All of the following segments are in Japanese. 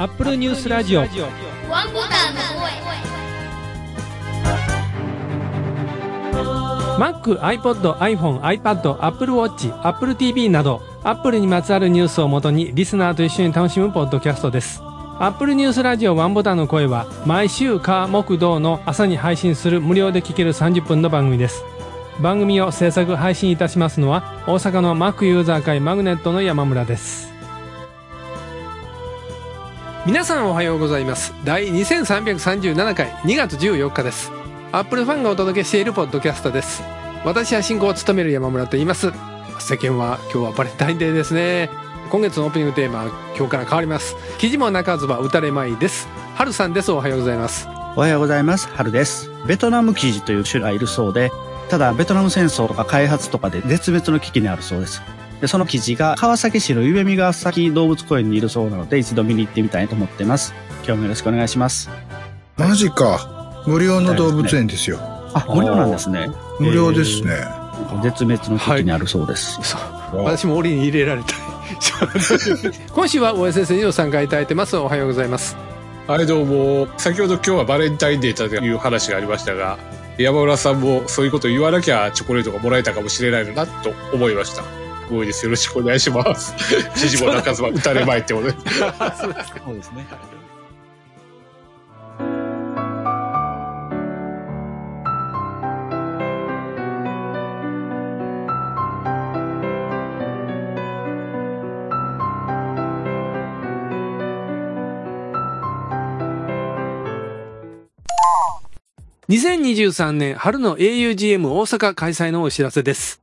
アップルニュースラジオワンボタンの声 Mac、iPod、iPhone、iPad、Apple Watch、Apple TV など Apple にまつわるニュースをもとにリスナーと一緒に楽しむポッドキャストです。アップルニュースラジオワンボタンの声は毎週火木土の朝に配信する無料で聴ける30分の番組です。番組を制作配信いたしますのは大阪の Mac ユーザー会マグネットの山村です。皆さんおはようございます。第2337回2月14日です。アップルファンがお届けしているポッドキャストです。私は進行を務める山村と言います。世間は今日はバレンタインデーですね。今月のオープニングテーマは今日から変わります。記事も泣かずば打たれまいです。春さんです。おはようございます。おはようございます。春です。ベトナムキジという種がいるそうで、ただベトナム戦争とか開発とかで絶滅の危機にあるそうです。で、そのキジが川崎市の夢見ヶ崎動物公園にいるそうなので、一度見に行ってみたいと思っています。今日もよろしくお願いします。マジか。無料の動物園ですよ。あ、無料なんですね。無料ですね。絶滅の危機にあるそうです。そう私も檻に入れられた今週 は大江先生にお参加いただいてますおはようございますはい、どうも。先ほど今日はバレンタインデーという話がありましたが、山村さんもそういうこと言わなきゃチョコレートがもらえたかもしれないのなと思いました。すごいです。よろしくお願いします。指示も中ずば打たれまいってことで。そうですね。2023年春の augm 大阪開催のお知らせです。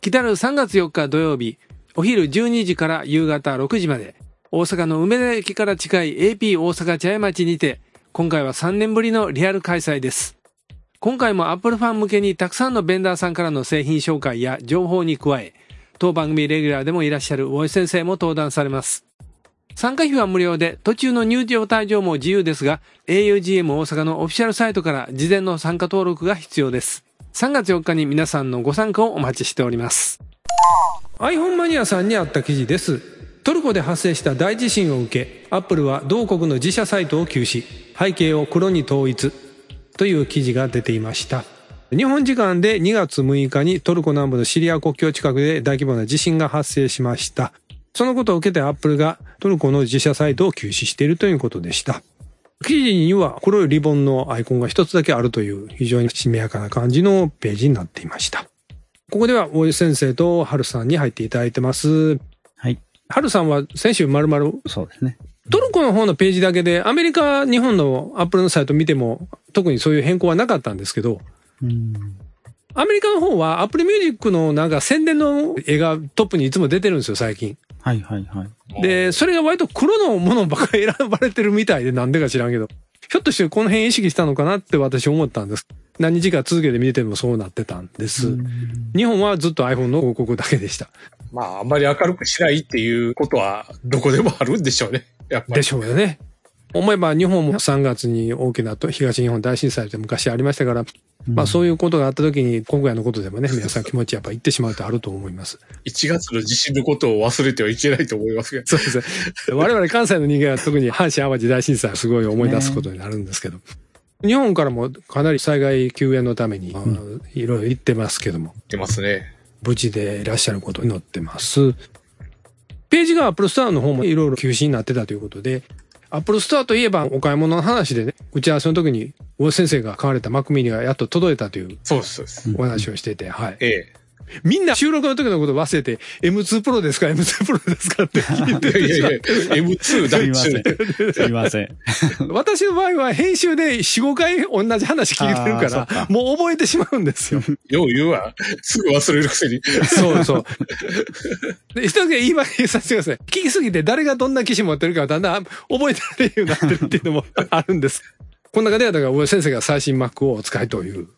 来たる3月4日土曜日、お昼12時から夕方6時まで、大阪の梅田駅から近い AP 大阪茶屋町にて、今回は3年ぶりのリアル開催です。今回も Apple ファン向けにたくさんのベンダーさんからの製品紹介や情報に加え、当番組レギュラーでもいらっしゃる大井先生も登壇されます。参加費は無料で、途中の入場退場も自由ですが、augm 大阪のオフィシャルサイトから事前の参加登録が必要です。3月4日に皆さんのご参加をお待ちしております。iPhone マニアさんにあった記事です。トルコで発生した大地震を受け、Apple は同国の自社サイトを休止、背景を黒に統一という記事が出ていました。日本時間で2月6日にトルコ南部のシリア国境近くで大規模な地震が発生しました。そのことを受けてアップルがトルコの自社サイトを休止しているということでした。記事には黒いリボンのアイコンが一つだけあるという非常にしめやかな感じのページになっていました。ここでは大江先生と春さんに入っていただいてます。はい。春さんは先週丸々そうですね。トルコの方のページだけでアメリカ、日本のアップルのサイト見ても特にそういう変更はなかったんですけど、うん。アメリカの方はアップルミュージックのなんか宣伝の絵がトップにいつも出てるんですよ、最近。はいはいはい。で、それが割と黒のものばっかり選ばれてるみたいでなんでか知らんけど、ひょっとしてこの辺意識したのかなって私思ったんです。何日か続けて見ててもそうなってたんです。日本はずっと iPhone の広告だけでした。まあ、あんまり明るくしないっていうことはどこでもあるんでしょうね。やっぱり。でしょうよね。思えば日本も3月に大きな東日本大震災って昔ありましたから、まあそういうことがあった時に今回のことでもね、皆さん気持ちやっぱ言ってしまうとあると思います。1月の地震のことを忘れてはいけないと思いますけど。そうですね。我々関西の人間は特に阪神淡路大震災をすごい思い出すことになるんですけど。日本からもかなり災害救援のために、いろいろ行ってますけども、言ってますね。無事でいらっしゃることに載ってます。ページが Apple Store の方もいろいろ休止になってたということで、Apple Store といえばお買い物の話でね、打ち合わせの時に、大先生が買われた Mac mini がやっと届いたというそうです、そうです。お話をしてて、はい。ええ。みんな収録の時のこと忘れて、M2 Pro ですか M2 Pro ですかって聞いていやいやいや、M2 すい大ません中。。すいません。私の場合は編集で4、5回同じ話聞いてるからもう覚えてしまうんですよ。よう言うわ。すぐ忘れるくせに。そうそう。で、一つ言い訳させてください。聞きすぎて誰がどんな機種持ってるかだんだん覚えてられるようになってるっていうのもあるんです。この中ではだから、先生が最新 Mac をお使いという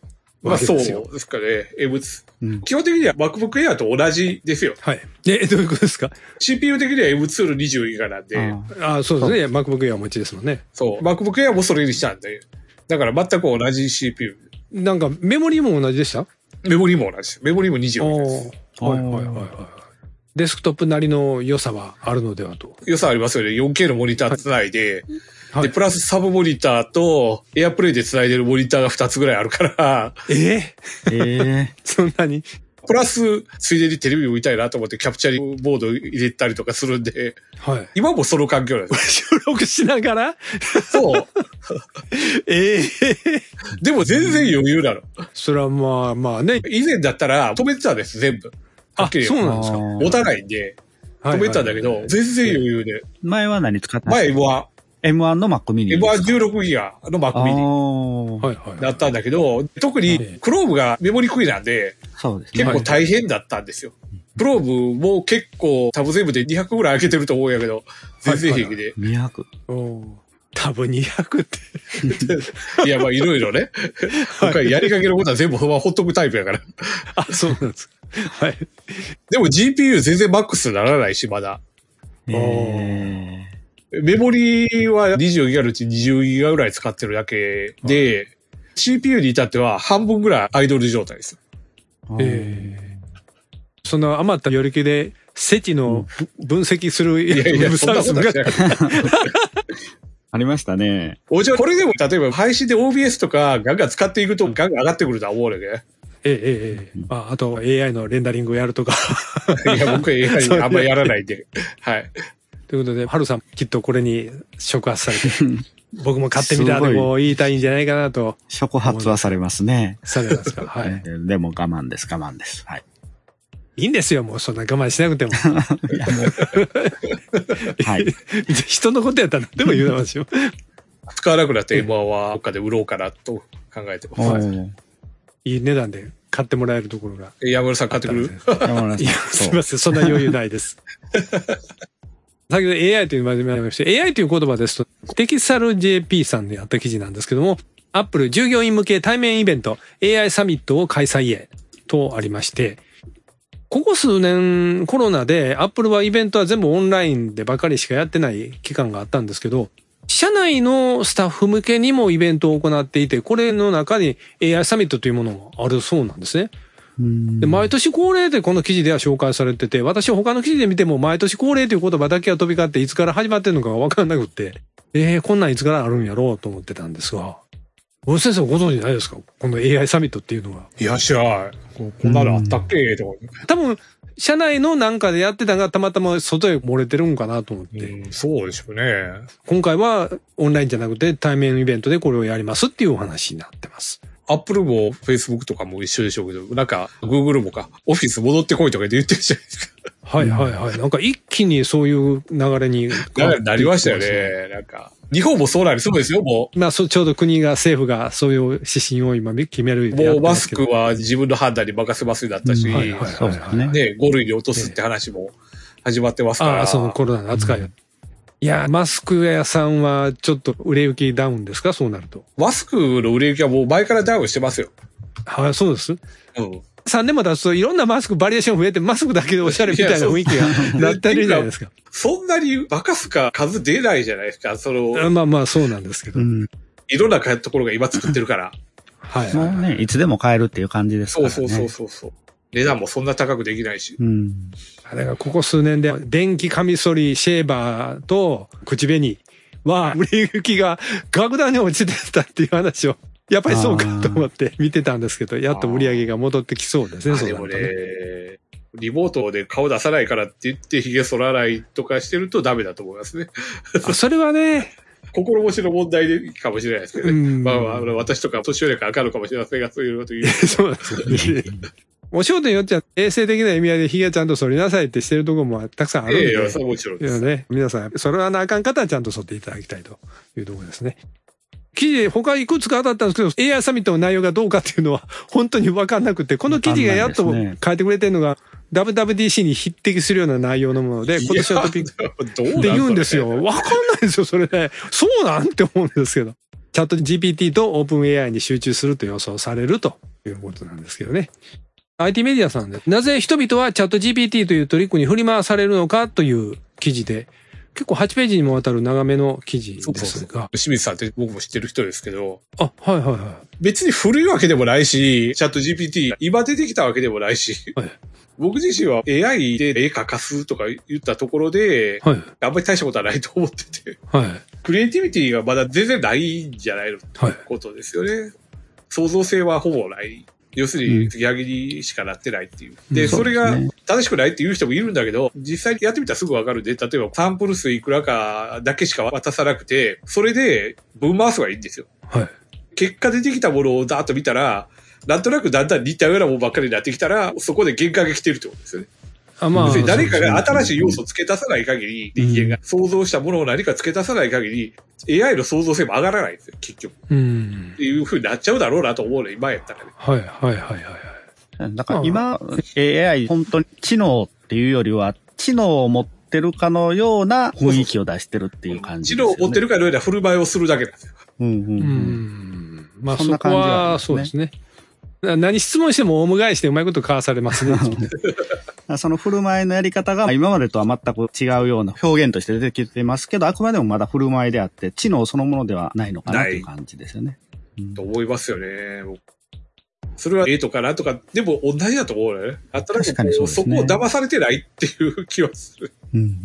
まあそうですかね。M2。うん基本的には MacBook Air と同じですよ。はい。え、どういうことですか？CPU 的には M2 の20ギガなんで、あああ、そうですね。MacBook Air お持ちですもんね。そう。MacBook Air もそれにしたんで、だから全く同じ CPU。なんか、メモリーも同じでした？メモリも同じ。メモリも24です。はいはいはいはい。デスクトップなりの良さはあるのではと。良さありますよね。4K のモニターつないで、はいで、プラスサブモニターと、エアプレイでつないでるモニターが2つぐらいあるから、え えええそんなにプラス、ついでにテレビを見たいなと思ってキャプチャリングボード入れたりとかするんで、はい。今もその環境なんです。収録しながら？そう。ええでも全然余裕なの。それはまあまあね。以前だったら止めてたんです、全部。はっあきり、そうなんですか。持たないんで、止めてたんだけど、はい全然余裕で。前は何使ったんです前か M1、M1 の Mac mini ですか？M116 ギガの Mac あ mini ーはいはい。だったんだけど、特にはい Chrome がメモリ食いなんで、そうですね。結構大変だったんですよ。Chrome も結構多分全部で200ぐらい開けてると思うんやけど、全然平気で。200。おー多分200って。いや、まあいろいろね。他にやりかけることは全部ほっとくタイプやから。あ、そうなんですか。はい。でも GPU 全然マックスにならないし、まだ。えメモリは24ギガのうち20ギガぐらい使ってるだけで、CPU に至っては半分ぐらいアイドル状態です。ーええその余った寄り気で、セチの分析するいやいや、ウェブそんサービスが。ありましたね。おじゃこれでも例えば配信で OBS とかガンガン使っていくとガンガン上がってくるとは思うんだけどね。ええええええああと AI のレンダリングをやるとか。いや、僕は AI あんまりやらないんで。はい。ということで、ハルさんきっとこれに触発されて、僕も買ってみたでも言いたいんじゃないかなと触発はされますね。されますか。はい。えでも我慢です、我慢です。はい。いいんですよ、もうそんな我慢しなくても。はい。人のことやったら何でも言うてますよ。使わなくなって M1 はどっかで売ろうかなと考えてます。はいいい値段で買ってもらえるところが。え山村さん買ってくる？山村さんいや、すいません、そんな余裕ないです。先ほど AI というまでありまして AI という言葉ですと、テキサル JP さんでやった記事なんですけども、アップル従業員向け対面イベント AI サミットを開催へとありまして、ここ数年コロナでアップルはイベントは全部オンラインでばかりしかやってない期間があったんですけど、社内のスタッフ向けにもイベントを行っていて、これの中に AI サミットというものがあるそうなんですね。うんで、毎年恒例でこの記事では紹介されてて、私他の記事で見ても毎年恒例という言葉だけは飛び交っていつから始まってるのかがわかんなくって、えー、こんなんいつからあるんやろうと思ってたんですが、大先生ご存知ないですか？この AI サミットっていうのは。いや、知らない。ここんなのあったっけ？とか。多分、社内のなんかでやってたのがたまたま外へ漏れてるんかなと思って、うん、そうでしょうね。今回はオンラインじゃなくて対面イベントでこれをやりますっていうお話になってます。アップルも Facebook とかも一緒でしょうけど、なんか Google もか、オフィス戻ってこいとか言ってるじゃないですか。はいはいはい。なんか一気にそういう流れにねなりましたよね。なんか。日本もそうなりそうですよ、もまあ、そちょうど国が、政府がそういう指針を今決めるもうマスクは自分の判断に任せますになったし、うんはいはいそうですね。ね、5類に落とすって話も始まってますから。ああ、そのコロナの扱いを。いや、マスク屋さんはちょっと売れ行きダウンですか？そうなると。マスクの売れ行きはもう前からダウンしてますよ。はい、そうです？うん。3年も経つといろんなマスクバリエーション増えて、マスクだけでおしゃれみたいな雰囲気がなってるじゃないですか。そんなにバカすか数出ないじゃないですか。その、まあまあ、そうなんですけど。うん。いろんなところが今作ってるから。はい。もうね、いつでも買えるっていう感じですからね。そうそうそうそうそう。値段もそんな高くできないし。うん。だからここ数年で電気カミソリ、シェーバーと口紅は売れ行きが格段に落ちてたっていう話を、やっぱりそうかと思って見てたんですけど、やっと売り上げが戻ってきそうですね、そうなるとね。ね、リモートで顔出さないからって言って髭剃らないとかしてるとダメだと思いますね。あそれはね、心持ちの問題でかもしれないですけどね。うんまあまあ、私とか年寄りからわかるかもしれませんが、そういうこと言う。そうなんですよね。お仕事によっちゃ衛生的な意味合いで髭ちゃんと剃りなさいってしてるところもたくさんあるんで。ええいや、それはもちろんです。ね、皆さん、それはなあかん方はちゃんと剃っていただきたいというところですね。記事、他いくつか当たったんですけど、AI サミットの内容がどうかっていうのは本当に分かんなくて、この記事がやっとわかんないですね書いてくれてるのが、WWDC に匹敵するような内容のもので、今年のトピックって言うんですよ。わかんないですよ、それね。そうなんって思うんですけど。チャット GPT とオープン AI に集中すると予想されるということなんですけどね。IT メディアさんで、なぜ人々はチャット GPT というトリックに振り回されるのかという記事で、結構8ページにもわたる長めの記事そうですが。清水さんって僕も知ってる人ですけど、あ、はいはいは別に古いわけでもないし、チャット GPT 今出てきたわけでもないし、はい僕自身は AI で絵描かすとか言ったところで、い。はい。あんまり大したことはないと思ってて、はい。クリエイティビティがまだ全然ないんじゃないの？はい。ことですよね。創造性はほぼない。要するに、継ぎはぎにしかなってないっていう。で、うんそれが正しくないっていう人もいるんだけど、実際やってみたらすぐわかるんで、例えばサンプル数いくらかだけしか渡さなくて、それで分回すはいいんですよ。はい。結果出てきたものをざーっと見たら、なんとなくだんだん似たようなものばっかりになってきたら、そこで限界が来てるってことですよね。あ、まあ。誰かが新しい要素。素を付け足さない限り、人間が想像したものを何か付け足さない限り、AI の創造性も上がらないんですよ、結局。うんっ。ていう風になっちゃうだろうなと思うね、今やったらね。はいはいはいはい。だから今、AI 本当に知能っていうよりは、知能を持ってるかのような雰囲気を出してるっていう感じ知ですよね。能を持ってるかのような振る舞いをするだけなんですよ。うんうんううん。ん。まあそこそんな感じはそうですね。な何質問してもオウム返してうまいこと交わされますね。その振る舞いのやり方が今までとは全く違うような表現として出てきてますけど、あくまでもまだ振る舞いであって、知能そのものではないのかなという感じですよね。うんと思いますよね。それは絵とかなんとか、でも同じだと思うね。あったら確かにそうですねそこを騙されてないっていう気はする。うんうん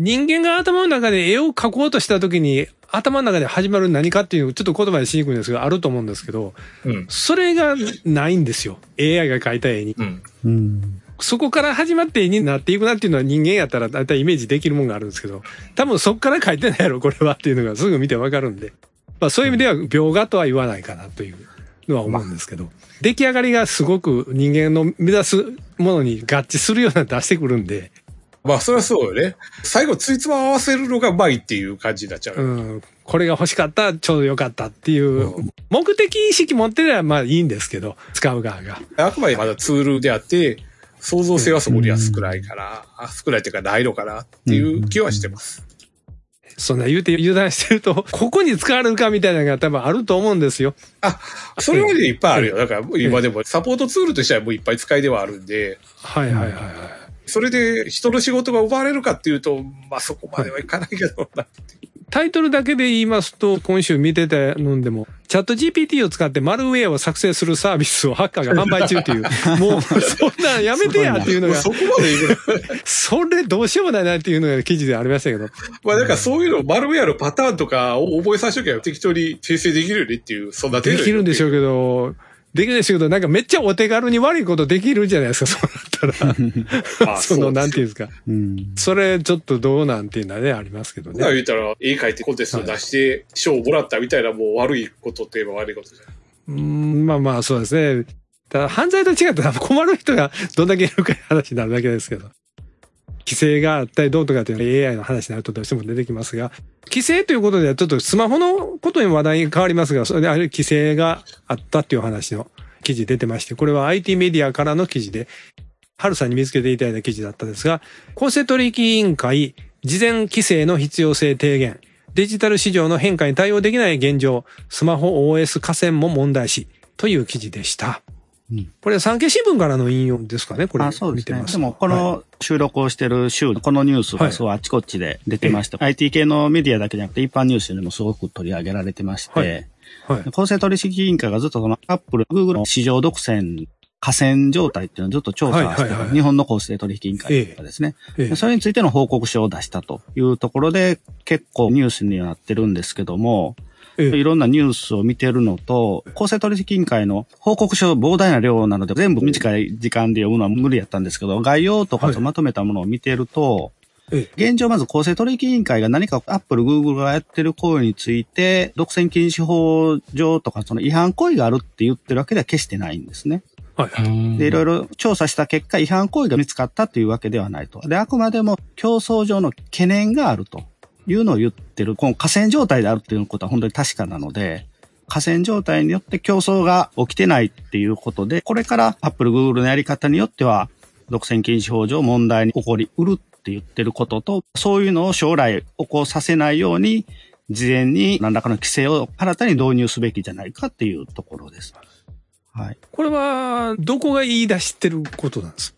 人間が頭の中で絵を描こうとした時に、頭の中で始まる何かっていう、ちょっと言葉でしにくいんですが、あると思うんですけど、うん。それがないんですよ。AI が描いた絵に。うん。そこから始まって絵になっていくなっていうのは人間やったら大体イメージできるもんがあるんですけど、多分そこから描いてないやろ、これはっていうのがすぐ見てわかるんで。まあそういう意味では描画とは言わないかなというのは思うんですけど、出来上がりがすごく人間の目指すものに合致するような出してくるんで、まあ、それはそうよね。最後、ついつま合わせるのがうまいっていう感じになっちゃう。うん、これが欲しかった、ちょうどよかったっていう、うん目的意識持ってればまあいいんですけど、使う側が。あくまでまだツールであって、創造性はそこには少ないから、あ少ないっていうかないのかなっていう気はしてます。そんな言うて油断してると、ここに使われるかみたいなのが多分あると思うんですよ。あ、それはね、いっぱいあるよ。だから今でもサポートツールとしてはもういっぱい使いではあるんで、はいはいはいはい。それで人の仕事が奪われるかっていうと、まあそこまではいかないけどな。タイトルだけで言いますと、今週見てたのでも、チャット GPT を使ってマルウェアを作成するサービスをハッカーが販売中っていう、もうそんなんやめてやっていうのがそ、こまでそれどうしようもないなっていうのが記事でありましたけど、まあだからそういうの、マルウェアのパターンとかを覚えさせときゃ適当に生成できるよねっていう、そんな程で度きるんでしょうう。けど、できるんでしょうけど、なんかめっちゃお手軽に悪いことできるじゃないですか、そうなったら。ま あその、なんていうんうですか。うんそれちょっとどうなんていうのはね、ありますけどね。言ったら、絵描いてコンテスト出して、賞をもらったみたいなもう悪いことって言えば悪いことじゃない。うん、まあまあそうですね。ただ犯罪と違って困る人がどんだけいるかいう話になるだけですけど。規制があったりどうとかっていうのは AI の話になるとどうしても出てきますが、規制ということでちょっとスマホのことに話題変わりますが、それであれ規制があったっていう話の記事出てまして、これは IT メディアからの記事で、春さんに見つけていただいた記事だったんですが、公正取引委員会事前規制の必要性提言、デジタル市場の変化に対応できない現状、スマホ OS 河川も問題視という記事でした。うん。これ産経新聞からの引用ですかねこれ。あそうですね。でも、こはい。の収録をしてる週、このニュースがすごいあちこちで出てました。IT 系のメディアだけじゃなくて、一般ニュースでもすごく取り上げられてまして、はい。はい。公正取引委員会がずっとその、アップル、グーグルの市場独占、河川状態っていうのをずっと調査してる、はいはいはい。日本の公正取引委員会とかですね、ええ。それについての報告書を出したというところで、結構ニュースにはなってるんですけども、ええいろんなニュースを見てるのと、公正取引委員会の報告書膨大な量なので、全部短い時間で読むのは無理やったんですけど、概要とかとまとめたものを見てると、ええ現状まず公正取引委員会が何かアップル、グーグルがやってる行為について、独占禁止法上とかその違反行為があるって言ってるわけでは決してないんですね。はい。で、いろいろ調査した結果、違反行為が見つかったというわけではないと。で、あくまでも競争上の懸念があるというのを言ってる。この河川状態であるっていうことは本当に確かなので、河川状態によって競争が起きてないっていうことで、これからアップル、グーグルのやり方によっては、独占禁止法上問題に起こりうるって言ってることと、そういうのを将来起こさせないように、事前に何らかの規制を新たに導入すべきじゃないかっていうところです。はい。これは、どこが言い出してることなんですどこが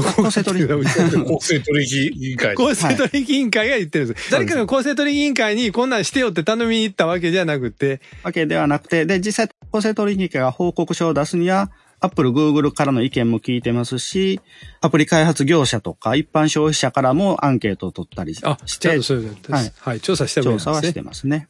公正取引言ってるんですか公正取引委員会。公正取引委員会が言ってるんです。誰かが公正取引委員会にこんなんしてよって頼みに行ったわけじゃなくて、わけではなくて、で、実際、公正取引委員会が報告書を出すには、アップル、グーグルからの意見も聞いてますし、アプリ開発業者とか一般消費者からもアンケートを取ったりしあ、ちゃんてと、そういうのです。はいはい。調査してもいいんですね。調査はしてますね。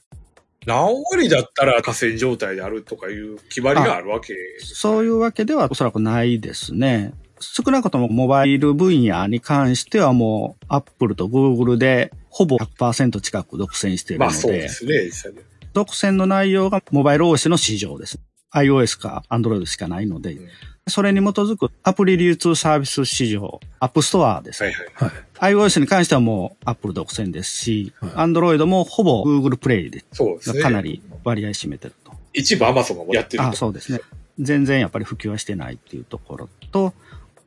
何割だったら寡占状態であるとかいう決まりがあるわけですそういうわけではおそらくないですね。少なくともモバイル分野に関してはもう、アップルとグーグルでほぼ100%近く独占しているまあので、そうですね、実際ね。独占の内容がモバイル OS の市場です。iOS か Android しかないので、うんそれに基づくアプリ流通サービス市場、アップストアです。はいはい。はい。iOS に関してはもう Apple 独占ですし、はい Android もほぼ Google Play でそうですね。かなり割合占めてると。一部アマゾンがやってると。あそうですね。全然やっぱり普及はしてないっていうところと、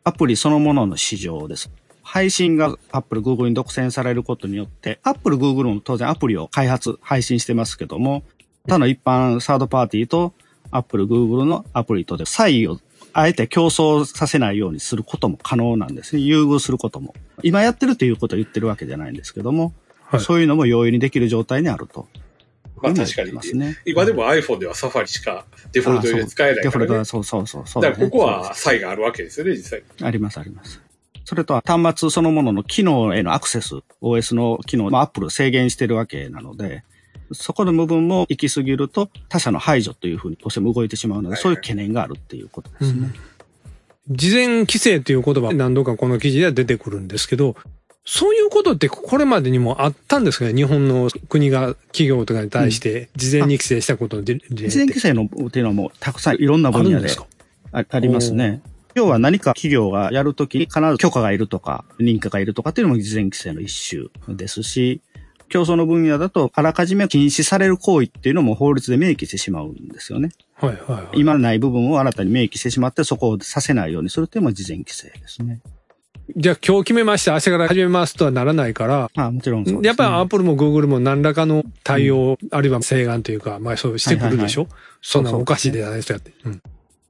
アプリそのものの市場です。配信が Apple、Google に独占されることによって、Apple、Google も当然アプリを開発、配信してますけども、他の一般サードパーティーと Apple、Google のアプリとで差異をあえて競争させないようにすることも可能なんですね。優遇することも。今やってるということを言ってるわけじゃないんですけども、はいそういうのも容易にできる状態にあると。まあ確かにね。今でも iPhone ではサファリしかデフォルトで使えないからねデフォルトは。そうそうそうそうだね、だからここは差異があるわけですよね、実際に。あります、あります。それとは端末そのものの機能へのアクセス、OS の機能、まあ、Apple 制限してるわけなので、そこの部分も行き過ぎると他社の排除というふうにどうしても動いてしまうので、はいはいそういう懸念があるっていうことですね。事前規制という言葉何度かこの記事では出てくるんですけど、そういうことってこれまでにもあったんですかね？日本の国が企業とかに対して事前に規制したことの例って。事前規制のっていうのはもうたくさんいろんなあ分野でありますね。要は何か企業がやるときに必ず許可がいるとか、認可がいるとかっていうのも事前規制の一種ですし、競争の分野だとあらかじめ禁止される行為っていうのも法律で明記してしまうんですよね。はいはいはい。今ない部分を新たに明記してしまってそこをさせないようにするっていうのも事前規制ですね。じゃあ今日決めました、明日から始めますとはならないから、まあもちろんね。やっぱりアップルもグーグルも何らかの対応、あるいは請願というか、まあそうしてくるでしょ、そんなおかしいでないですかって。うん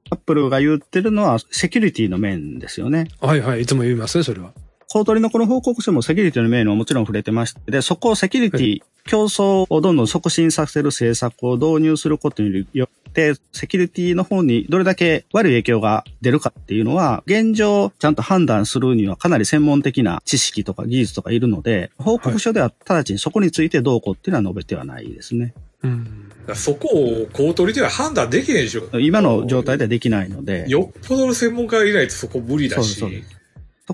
アップルが言ってるのはセキュリティの面ですよね。はいはい、いつも言いますね、それは。公取のこの報告書もセキュリティの面にももちろん触れてまして、で、そこをセキュリティ、競争をどんどん促進させる政策を導入することによって、セキュリティの方にどれだけ悪い影響が出るかっていうのは、現状ちゃんと判断するにはかなり専門的な知識とか技術とかいるので、報告書では直ちにそこについてどうこうっていうのは述べてはないですね。うん。そこを公取では判断できないでしょ。今の状態ではできないので。よっぽどの専門家がいないとそこ無理だし。そうそう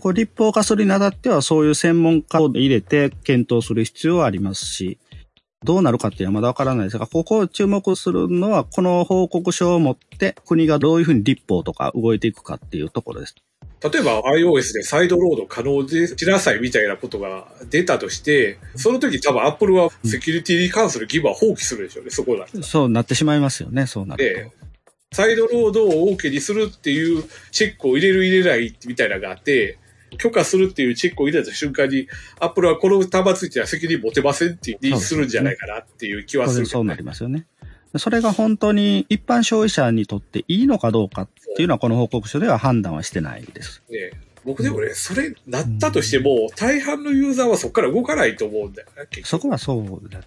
こを立法化するにあたっては、そういう専門家を入れて検討する必要はありますし、どうなるかっていうのはまだわからないですが、ここを注目するのは、この報告書をもって国がどういうふうに立法とか動いていくかっていうところです。例えば iOS でサイドロード可能でしなさいみたいなことが出たとして、その時多分 Apple はセキュリティに関する義務は放棄するでしょうね、そこだ。そうなってしまいますよね、そうなるで、サイドロードを OK にするっていうチェックを入れる入れないみたいなのがあって、許可するっていうチェックを入れた瞬間に、Apple はこの端末には責任持てませんっていうにするんじゃないかなっていう気と。はする、当然そうなりますよね。それが本当に一般消費者にとっていいのかどうかっていうのはこの報告書では判断はしてないです。ね。僕でもね、それなったとしても、大半のユーザーはそこから動かないと思うんだよね。そこはそうだ。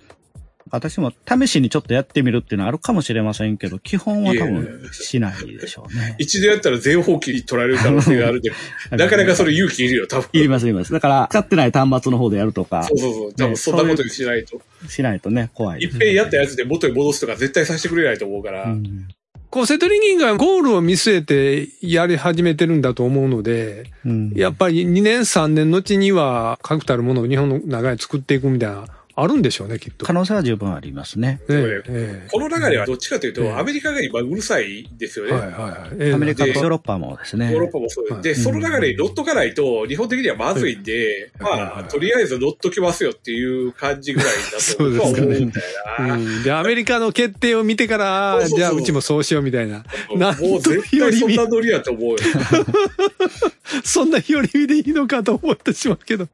私も試しにちょっとやってみるっていうのはあるかもしれませんけど、基本は多分しないでしょうね。一度やったら全放棄に取られる可能性があるんで、なかなかそれ勇気いるよ、多分。いります、いります。だから、使ってない端末の方でやるとかそう、そうそう。多分そんなことにしないと。しないとね、怖い。いっぺんやったやつで元に戻すとか絶対させてくれないと思うから。うんこう、セトリングがゴールを見据えてやり始めてるんだと思うので、うんやっぱり2年3年後には確たるものを日本の中に作っていくみたいな、あるんでしょうね、きっと。可能性は十分ありますね。ええそうねええこの流れはどっちかというええと、アメリカが今うるさいんですよね。はいはいはいええ。アメリカとでヨーロッパもですね。ヨーロッパもそうはいで、その流れに乗っとかないと、日本的にはまずいんで、はいまあ、とりあえず乗っときますよっていう感じぐらいだと思うんだよな。うん、で、アメリカの決定を見てから、そうそうそうじゃあうちもそうしようみたいな。もう絶対そんなノリやと思うよ。そんな寄り見でいいのかと思ってしまうけど。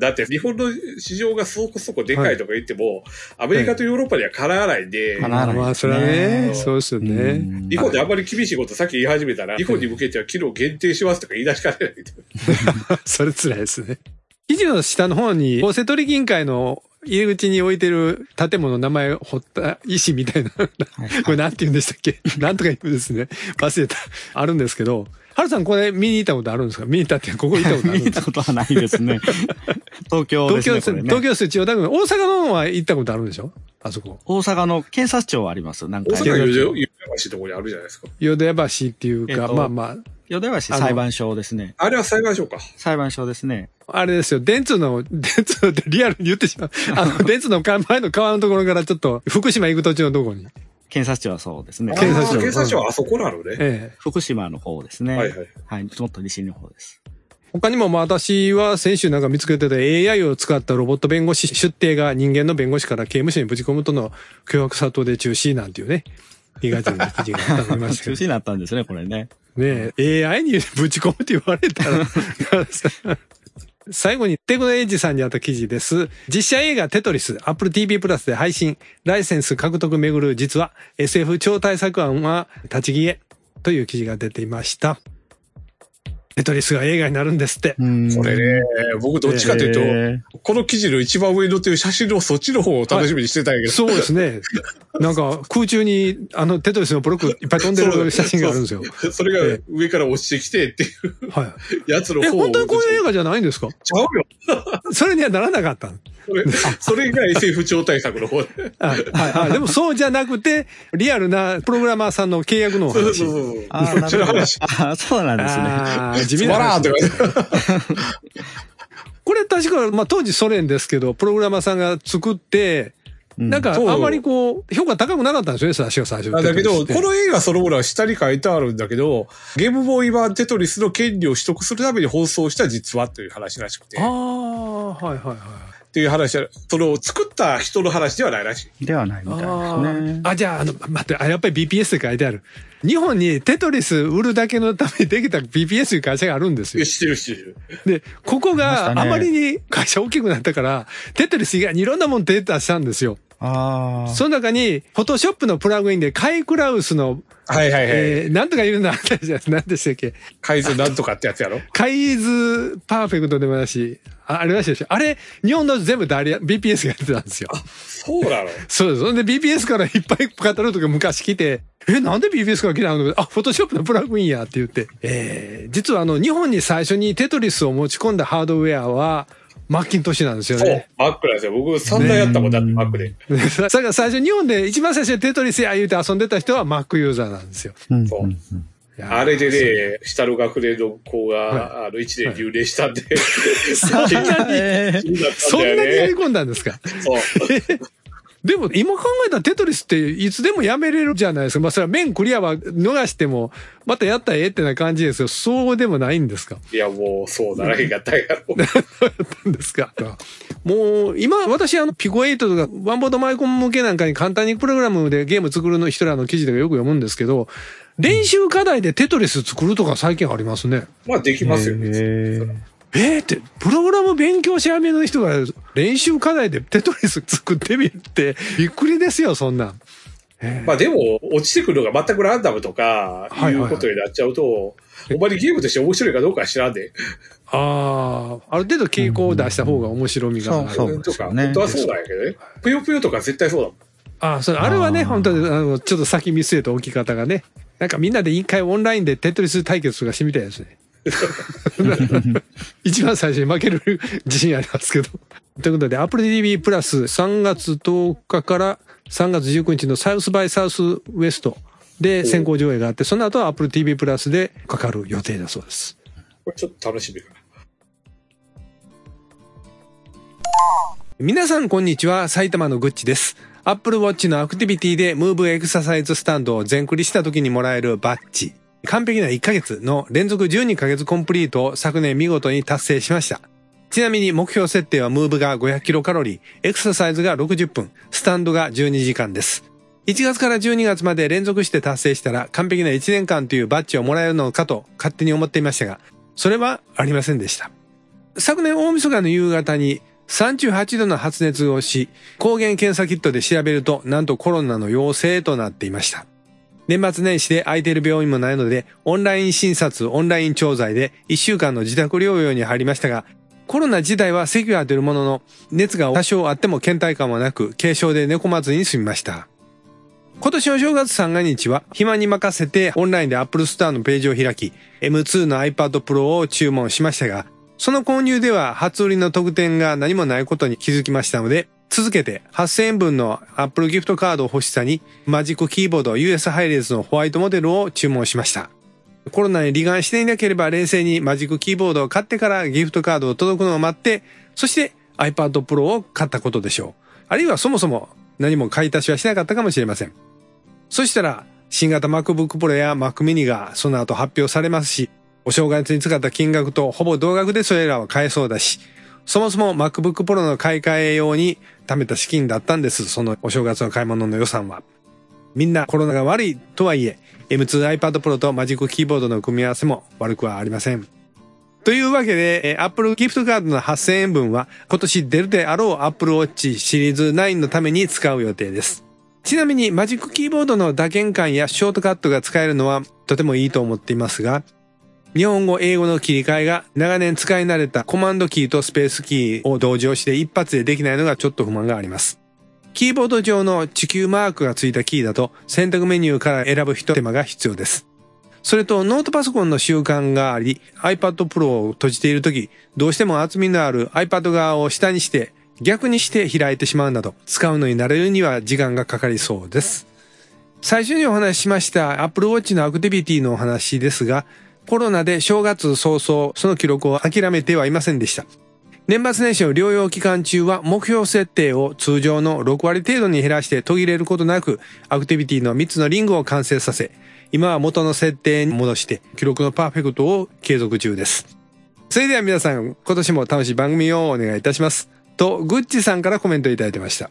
だって日本の市場がそこそこでかいとか言っても、アメリカとヨーロッパにはかなわないんで、かなわないまあ、それはね、そうですよね。うん日本であんまり厳しいことさっき言い始めたら、日本に向けては機能限定しますとか言い出しかねない。それ辛いですね。記事の下の方に、公正取引委員会の入り口に置いてる建物の名前を彫った石みたいな、これなんて言うんでしたっけ？なんとか言うんですね。忘れた。あるんですけど、はるさんこれ見に行ったことあるんですか？見に行ったって、ここ行ったことあるん見ですか？たことはないですね。東京ですね。東京ね東京です、千代田区。大阪の方は行ったことあるんでしょ？あそこ。大阪の検察庁はあります？なんか大阪有料橋のところにあるじゃないですか。淀屋橋っていうか、えっとまあまあ、淀屋橋裁判所ですね。あれは裁判所か。裁判所ですね。あれですよ、電通の、電通ってリアルに言ってしまう。あの、電通の前の川のところからちょっと、福島行く途中のところに。検察庁はそうですね。検察庁察庁はあそこなのね。ええ。福島の方ですね。はいはい。はい。もっと西の方です。他にもまあ私は先週なんか見つけてた AI を使ったロボット弁護士出廷が人間の弁護士から刑務所にぶち込むとの脅迫殺到で中止なんていうね、言いがちな記事がありましたけど 中止になったんですね、これね。ねえ、AI にぶち込むって言われたら、最後にテクノエイジさんにあった記事です。実写映画テトリス、Apple TV プラスで配信、ライセンス獲得めぐる実は SF 超大作案は立ち消えという記事が出ていました。テトリスが映画になるんですって。これね、僕どっちかというと、えこの記事の一番上に載ってる写真のそっちの方を楽しみにしてたんやけど。そうですね。なんか空中にあのテトリスのブロックいっぱい飛んでる写真があるんですよ。それが上から落ちてきてっていうはい。やつのえ、方を。本当にこういう映画じゃないんですか？ちゃうよ。それにはならなかったの？それ、それが SF 超大作の方で。あはいはい。でもそうじゃなくて、リアルなプログラマーさんの契約のお話。そうそうそう。あそ話。あ、そうなんですね。あー 地味なわらー話とか。これ確か、まあ当時ソ連ですけど、プログラマーさんが作って、うんなんかあんまりこう、評価高くなかったんですよね、最初、最初。あだけど、この映画そのものは下に書いてあるんだけど、ゲームボーイ版テトリスの権利を取得するために放送した実話という話らしくて。あっあ、はいはいはい。ていう話は、その作った人の話ではないらしい。ではないみたいですあねー。あ、じゃあ、あの、待って、あ、やっぱり BPS って書いてある。日本にテトリス売るだけのためにできた BPS という会社があるんですよ。知ってる知ってる。で、ここがあまりに会社大きくなったから、テトリス以外にいろんなもん手出したんですよ。ああ。その中に、フォトショップのプラグインでカイクラウスの、はいはいはい。えー、なんとかいるんだ、何でしたっけ？改造なんとかってやつやろカイズパーフェクトでもだし、あありましたでしょあれ、日本の全部ダリア、BPS がやってたんですよ。そうなの？そうです。そんで BPS からいっぱいカタログとか昔来て、え、なんで BPS から来たの？あ、フォトショップのプラグインやって言って。えー、実はあの、日本に最初にテトリスを持ち込んだハードウェアは、マッキントッシュなんですよそうね。。マックなんですよ。僕散々やったもんだって、マックで。それから最初日本で一番最初にテトリスや言うて遊んでた人は Mac ユーザーなんですよ。うんそうあれでね、下の学年の子が、あの、一年留年したんで、そんなに、そんな。にやり込んだんですか？そう。でも今考えたらテトリスっていつでもやめれるじゃないですか。まあそれは面クリアは逃しても、またやったらええってな感じですよ。そうでもないんですかいや、もう、そうならへんかったんやろ。なんですかもう、今、私、あの、ピコ8とか、ワンボードマイコン向けなんかに簡単にプログラムでゲーム作るの人らの記事とかよく読むんですけど、練習課題でテトリス作るとか最近ありますね。まあ、できますよ。えーえー、って、プログラム勉強しやめの人が練習課題でテトリス作ってみるって、びっくりですよ、そんなん。えーまあでも、落ちてくるのが全くランダムとか、はいうことになっちゃうと、ほんまにゲームとして面白いかどうかは知らんで。ああ、ある程度傾向を出した方が面白みがある。そうそうとか、本当はそうなんやけどね。ぷよぷよとか絶対そうだもん。ああ、それ、あれはね、本当に、あの、ちょっと先見据えた置き方がね。なんかみんなで一回オンラインでテトリス対決とかしてみたいですね。一番最初に負ける自信ありますけど。ということで、Apple TV プラス3月10日から3月19日のサウスバイサウスウエストで先行上映があって、その後は Apple TV プラスでかかる予定だそうです。これちょっと楽しみかな。皆さんこんにちは、埼玉のグッチです。Apple Watch のアクティビティで Move エクササイズスタンドを全クリした時にもらえるバッジ。完璧な1ヶ月の連続12ヶ月コンプリートを昨年見事に達成しました。ちなみに目標設定は Move が500キロカロリー、エクササイズが60分、スタンドが12時間です。1月から12月まで連続して達成したら完璧な1年間というバッジをもらえるのかと勝手に思っていましたが、それはありませんでした。昨年大晦日の夕方に38度の発熱をし、抗原検査キットで調べると、なんとコロナの陽性となっていました。年末年始で空いている病院もないので、オンライン診察、オンライン調剤で1週間の自宅療養に入りましたが、コロナ自体は咳は出るものの、熱が多少あっても倦怠感はなく、軽症で寝込まずに済みました。今年の正月三が日は、暇に任せてオンラインで Apple Store のページを開き、M2 の iPad Pro を注文しましたが、その購入では初売りの特典が何もないことに気づきましたので、続けて8000円分の Apple ギフトカードを欲しさに、マジックキーボード US ハイレーズのホワイトモデルを注文しました。コロナに罹患していなければ冷静にマジックキーボードを買ってからギフトカードを届くのを待って、そして iPad Pro を買ったことでしょう。あるいはそもそも何も買い足しはしなかったかもしれません。そしたら、新型 MacBook Pro や Mac mini がその後発表されますし、お正月に使った金額とほぼ同額でそれらは買えそうだし、そもそも MacBook Pro の買い替え用に貯めた資金だったんです、そのお正月の買い物の予算は。みんなコロナが悪いとはいえ、M2 iPad Pro とマジックキーボードの組み合わせも悪くはありません。というわけで、Apple ギフトカードの8000円分は今年出るであろう Apple Watch シリーズ9のために使う予定です。ちなみにマジックキーボードの打鍵感やショートカットが使えるのはとてもいいと思っていますが、日本語、英語の切り替えが長年使い慣れたコマンドキーとスペースキーを同時押しで一発でできないのがちょっと不満があります。キーボード上の地球マークがついたキーだと選択メニューから選ぶ一手間が必要です。それとノートパソコンの習慣があり iPad Pro を閉じているとき、どうしても厚みのある iPad 側を下にして逆にして開いてしまうなど使うのに慣れるには時間がかかりそうです。最初にお話ししました Apple Watch のアクティビティのお話ですが、コロナで正月早々その記録を諦めてはいませんでした。年末年始の療養期間中は目標設定を通常の6割程度に減らして途切れることなくアクティビティの3つのリングを完成させ、今は元の設定に戻して記録のパーフェクトを継続中です。それでは皆さん、今年も楽しい番組をお願いいたします。と、グッチさんからコメントいただいてました。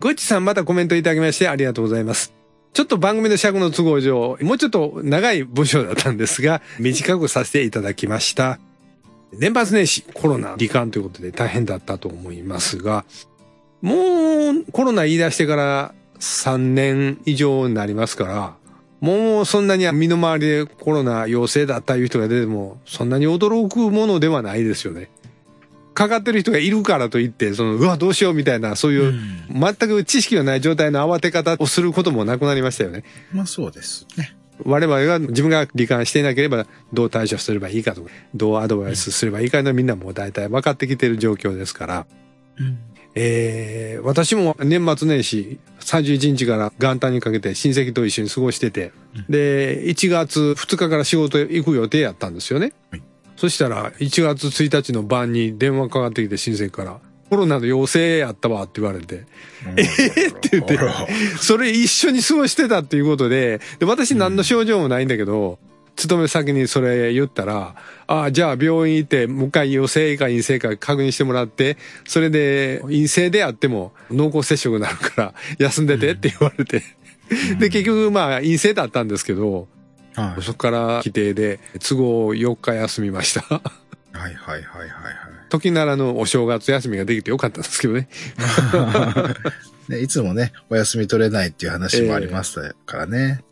グッチさんまたコメントいただきましてありがとうございます。ちょっと番組の尺の都合上、もうちょっと長い文章だったんですが、短くさせていただきました。年末年始、コロナ罹患ということで大変だったと思いますが、もうコロナ言い出してから3年以上になりますから、もうそんなに身の回りでコロナ陽性だったいう人が出ても、そんなに驚くものではないですよね。かかってる人がいるからといって、その、うわ、どうしようみたいな、そういう、全く知識がない状態の慌て方をすることもなくなりましたよね。まあそうですね。我々が自分が罹患していなければどう対処すればいいかとか、どうアドバイスすればいいかのみんなもう大体分かってきてる状況ですから、うん。えー、私も年末年始31日から元旦にかけて親戚と一緒に過ごしてて、で、1月2日から仕事行く予定やったんですよね。はいそしたら1月1日の晩に電話かかってきて親戚から、コロナの陽性やったわって言われて、えって言って。それ一緒に過ごしてたっていうことで、で私何の症状もないんだけど、勤め先にそれ言ったら、ああ、じゃあ病院行って、もう一回陽性か陰性か確認してもらって、それで陰性であっても濃厚接触になるから休んでてって言われて。で、結局まあ陰性だったんですけど、はいそこから規定で都合4日休みました。はいはいはいはい時ならぬお正月休みができてよかったんですけどね。はい。ね、いつもね、お休み取れないっていう話もありましたからね。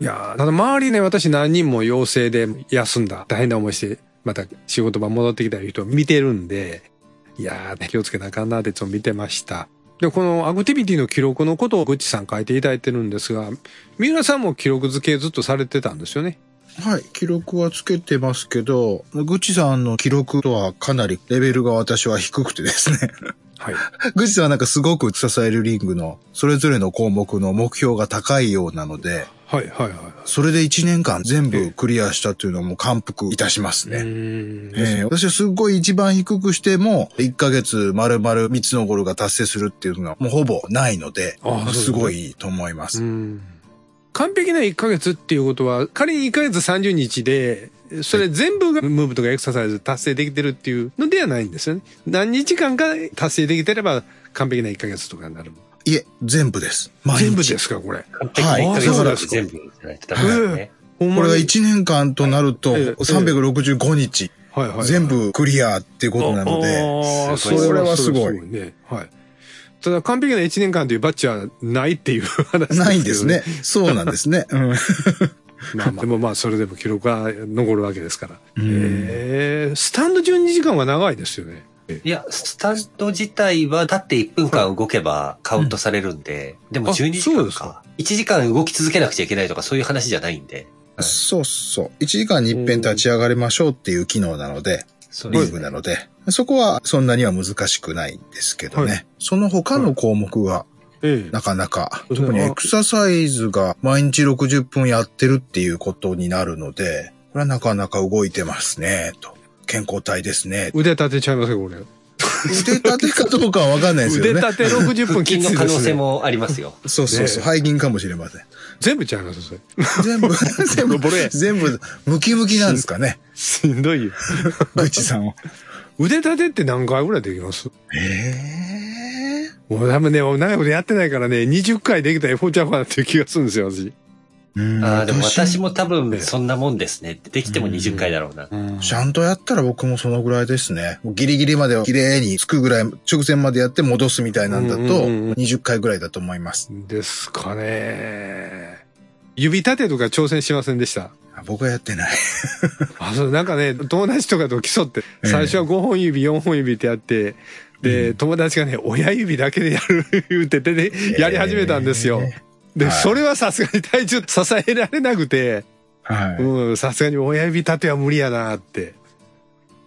いやーただ周りね、私何人も陽性で休んだ、大変な思いして、また仕事場戻ってきた人を見てるんで、いやー気をつけなあかんなっていつも見てました。で、このアクティビティの記録のことをグッチさん書いていただいてるんですが、三浦さんも記録付けずっとされてたんですよね。はい。記録はつけてますけど、グッチさんの記録とはかなりレベルが私は低くてですね。はい。グッチさんはなんかすごく支えるリングのそれぞれの項目の目標が高いようなので、はい、はい、はい。それで1年間全部クリアしたというのも感服いたしますね。ん。えー私はすっごい一番低くしても、1ヶ月丸々3つのゴールが達成するっていうのがもうほぼないのですごいいいと思います。うん完璧な1ヶ月っていうことは、仮に1ヶ月30日で、それ全部がムーブとかエクササイズ達成できてるっていうのではないんですよね。何日間か達成できてれば完璧な1ヶ月とかになる。いえ、全部です。毎日全部ですか、これ。完璧な1ヶはい月まで全部これが1年間となるとええ365日はいはい。全部クリアっていうことなので、それはすごいごいね。はい。ただ完璧な1年間というバッジはないっていう話ですけどないんですね。。そうなんですね。うん。まあまあ、でもまあそれでも記録は残るわけですから。うんえー、スタンド12時間は長いですよね。いや、スタンド自体は立って1分間動けばカウントされるんで、でもあ12時間か。1時間動き続けなくちゃいけないとかそういう話じゃないんで。はいそうそう。1時間に一遍立ち上がれましょうっていう機能なので、リーそうですねグなので、そこはそんなには難しくないんですけどね。はいその他の項目がええなかなか、そうですね特にエクササイズが毎日60分やってるっていうことになるので、これはなかなか動いてますね、と。健康体ですね。腕立てちゃいますよ、これ。腕立てかどうかはわかんないですよね。腕立て60分筋の可能性ね。もありますよ。そうそうそう。ね背筋かもしれません。全部ちゃいます、それ。全部、全部全部、ムキムキなんですかね。しんどいよ。ぐちさんは。腕立てって何回ぐらいできます？えもう多分ね、長いことやってないからね、20回できたらエフォーチャーファーっていう気がするんですよ、私。ーああ、でも私も。も多分そんなもんですね。できても20回だろうな。ちゃんとやったら僕もそのぐらいですね。もうギリギリまで綺麗につくぐらい、直前までやって戻すみたいなんだと、うんうんうん20回ぐらいだと思います。ですかね。指立てとか挑戦しませんでした？あ僕はやってない。あ、そう、なんかね、友達とかと競って、ええ最初は5本指、4本指ってやって、で、友達がね、親指だけでやる言うててね、やり始めたんですよ。で、はいそれはさすがに体重 支えられなくて、はい。うん、さすがに親指立ては無理やなって。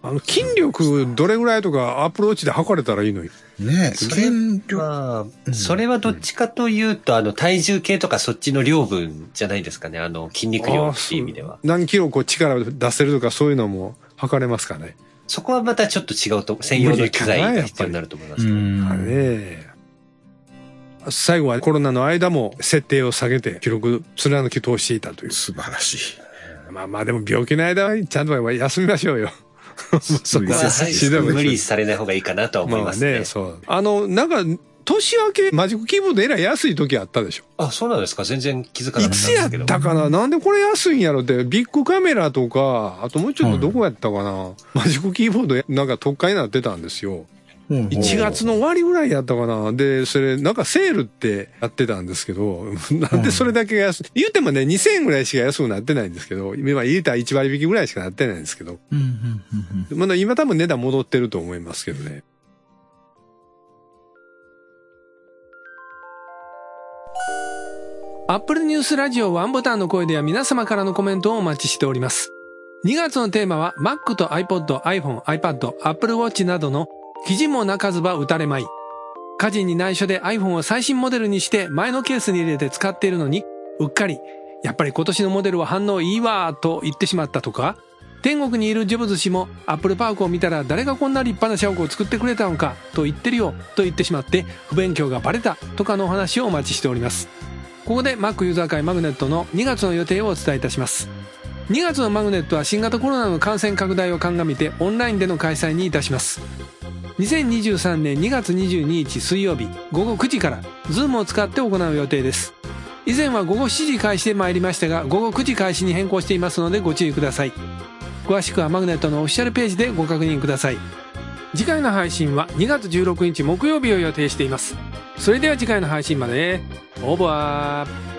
あの、筋力どれぐらいとかアプローチで測れたらいいのに。ねえ、それ筋力。まあ、うんそれはどっちかというと、あの、体重計とかそっちの量分じゃないですかね。あの、筋肉量っていう意味では。何キロこう力を出せるとかそういうのも測れますかね。そこはまたちょっと違うと、専用の機材が必要になると思いますけど。んあれね最後はコロナの間も設定を下げて記録貫き通していたという。素晴らしい。まあまあでも病気の間はちゃんと休みましょうよ。そこまあ、ははいしんどいもん無理されない方がいいかなとは思いますね。ね、そう。あの、なんか、年明けマジックキーボードえらい安い時あったでしょ？あ、そうなんですか？全然気づかないかったんつやっですけど。たかな？なんでこれ安いんやろって、ビッグカメラとか、あともうちょっとどこやったかな、マジックキーボードなんか特価になってたんですよ。1月の終わりぐらいやったかなで、それ、なんかセールってやってたんですけど、なんでそれだけが安い、言うてもね、2000円ぐらいしか安くなってないんですけど、今言うたら1割引きぐらいしかなってないんですけど、うんうんうんうんまだ今多分値段戻ってると思いますけどね。アップルニュースラジオワンボタンの声では皆様からのコメントをお待ちしております。2月のテーマは Mac と iPod、iPhone、iPad、Apple Watch などの記事も泣かずば打たれまい。家事に内緒で iPhone を最新モデルにして前のケースに入れて使っているのに、うっかり、やっぱり今年のモデルは反応いいわーと言ってしまったとか、天国にいるジョブズ氏もアップルパークを見たら誰がこんな立派な社屋を作ってくれたのかと言ってるよと言ってしまって不勉強がバレたとかのお話をお待ちしております。ここで Mac ユーザー会マグネットの2月の予定をお伝えいたします。2月のマグネットは新型コロナの感染拡大を鑑みてオンラインでの開催にいたします。2023年2月22日水曜日午後9時から Zoom を使って行う予定です。以前は午後7時開始で参りましたが午後9時開始に変更していますのでご注意ください。詳しくはマグネットのオフィシャルページでご確認ください。次回の配信は2月16日木曜日を予定しています。それでは次回の配信まで。オーバー